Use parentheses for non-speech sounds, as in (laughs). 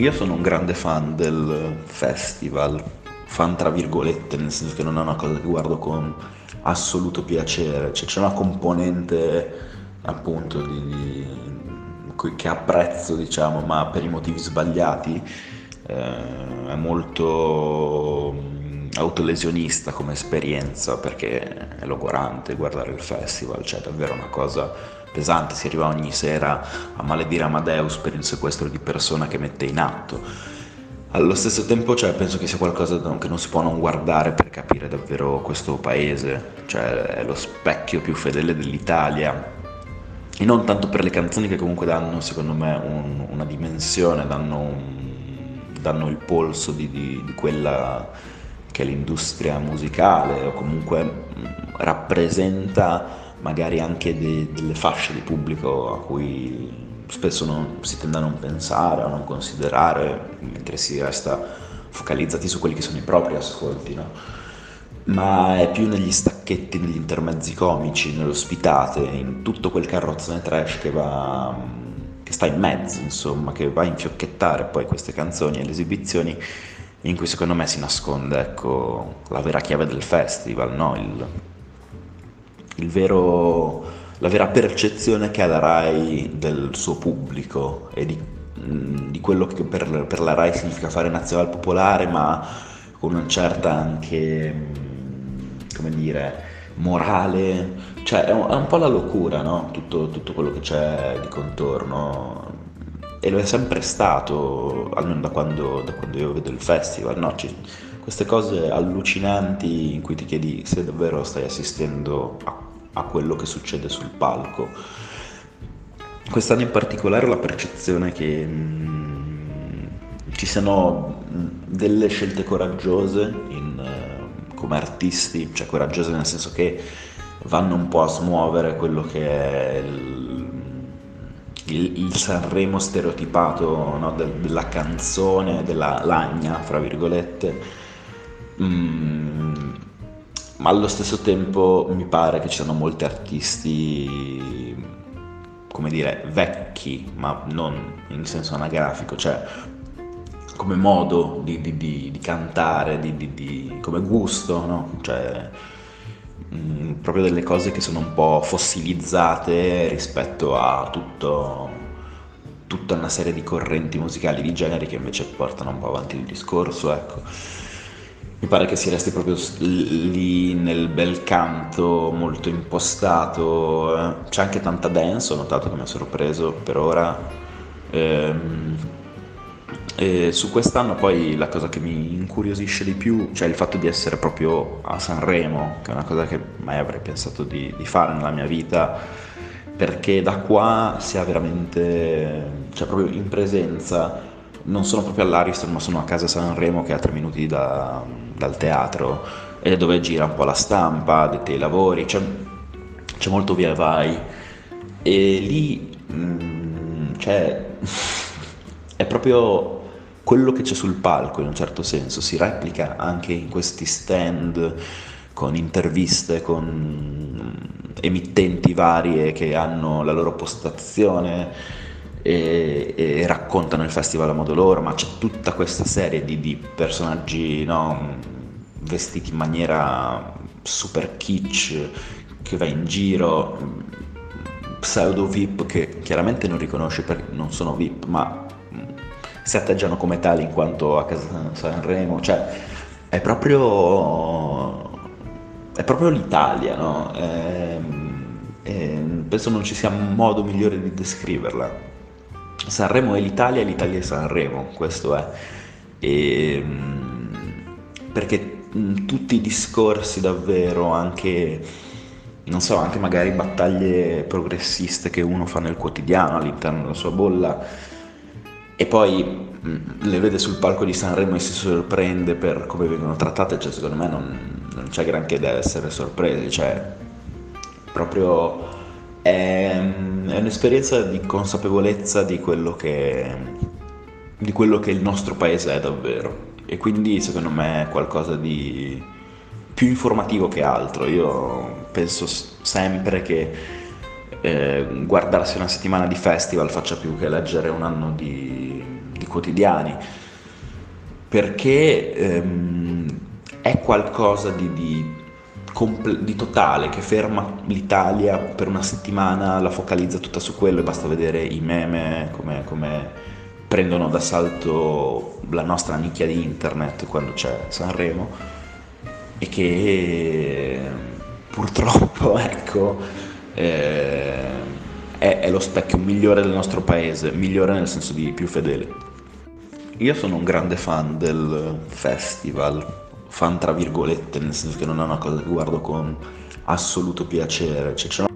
io sono un grande fan del festival, fan tra virgolette, nel senso che non è una cosa che guardo con assoluto piacere, cioè, c'è una componente appunto di, di, che apprezzo, diciamo, ma per i motivi sbagliati, eh, è molto mm, autolesionista come esperienza perché è logorante guardare il festival, cioè è davvero una cosa pesante, si arriva ogni sera a maledire Amadeus per il sequestro di persona che mette in atto. Allo stesso tempo cioè, penso che sia qualcosa che non si può non guardare per capire davvero questo paese, cioè è lo specchio più fedele dell'Italia e non tanto per le canzoni che comunque danno secondo me un, una dimensione, danno, un, danno il polso di, di, di, quella che è l'industria musicale o comunque mh, rappresenta magari anche de, delle fasce di pubblico a cui spesso non, si tende a non pensare, a non considerare, mentre si resta focalizzati su quelli che sono i propri ascolti, no? ma è più negli stacchetti, negli intermezzi comici, nell'ospitate, in tutto quel carrozzone trash che va che sta in mezzo, insomma, che va a infiocchettare poi queste canzoni e le esibizioni in cui secondo me si nasconde ecco, la vera chiave del festival, no? il, vero, la vera percezione che ha la RAI del suo pubblico e di, mm, di quello che per, per, la RAI significa fare nazionale popolare, ma con una certa anche, mm, come dire, morale, cioè è un, è un po' la locura, no? tutto, tutto quello che c'è di contorno e lo è sempre stato, almeno da quando, da quando io vedo il festival, no? Ci, queste cose allucinanti in cui ti chiedi se davvero stai assistendo a a quello che succede sul palco. Quest'anno in particolare ho la percezione che mh, mm, ci siano mm, delle scelte coraggiose in, uh, come artisti, cioè coraggiose nel senso che vanno un po' a smuovere quello che è il, il, il Sanremo stereotipato no, del, della canzone, della lagna, fra virgolette. Mm, ma allo stesso tempo mi pare che ci siano molti artisti, come dire, vecchi, ma non in senso anagrafico, cioè come modo di, di, di, di cantare, come gusto, no? Cioè, mh, mm, proprio delle cose che sono un po' fossilizzate rispetto a tutto, tutta una serie di correnti musicali di generi che invece portano un po' avanti il discorso, ecco pare che si resti proprio lì nel bel canto molto impostato, eh. c'è anche tanta dance, ho notato che mi ha sorpreso per ora. Ehm, e su quest'anno poi la cosa che mi incuriosisce di più, cioè il fatto di essere proprio a Sanremo, che è una cosa che mai avrei pensato di, di fare nella mia vita, perché da qua si ha veramente, cioè proprio in presenza non sono proprio all'Ariston, ma sono a casa Sanremo che è a tre minuti da, dal teatro ed è dove gira un po' la stampa, dei lavori, c'è, c'è, molto via vai. E lì mh, mm, c'è, (laughs) è proprio quello che c'è sul palco in un certo senso, si replica anche in questi stand con interviste con emittenti varie che hanno la loro postazione e, raccontano il festival a modo loro, ma c'è tutta questa serie di, di personaggi no, vestiti in maniera super kitsch che va in giro, pseudo VIP che chiaramente non riconosce perché non sono VIP, ma si atteggiano come tali in quanto a casa Sanremo, cioè è proprio, è proprio l'Italia, no? E, e penso non ci sia modo migliore di descriverla. Sanremo è l'Italia e l'Italia è Sanremo, questo è. E, ehm, perché tutti i discorsi davvero, anche, non so, anche magari battaglie progressiste che uno fa nel quotidiano all'interno della sua bolla e poi le vede sul palco di Sanremo e si sorprende per come vengono trattate, cioè secondo me non, non c'è granché da essere sorpresi, cioè proprio è, è un'esperienza di consapevolezza di quello, che, di quello che il nostro paese è davvero e quindi secondo me è qualcosa di più informativo che altro. Io penso sempre che eh, guardarsi una settimana di festival faccia più che leggere un anno di, di quotidiani, perché ehm, è qualcosa di, di, comple- di, totale che ferma l'Italia per una settimana, la focalizza tutta su quello e basta vedere i meme come, come prendono d'assalto la nostra nicchia di internet quando c'è Sanremo e che purtroppo (laughs) ecco eh, è, è lo specchio migliore del nostro paese, migliore nel senso di più fedele. Io sono un grande fan del festival, fan tra virgolette, nel senso che non è una cosa che guardo con assoluto piacere, cioè, c'è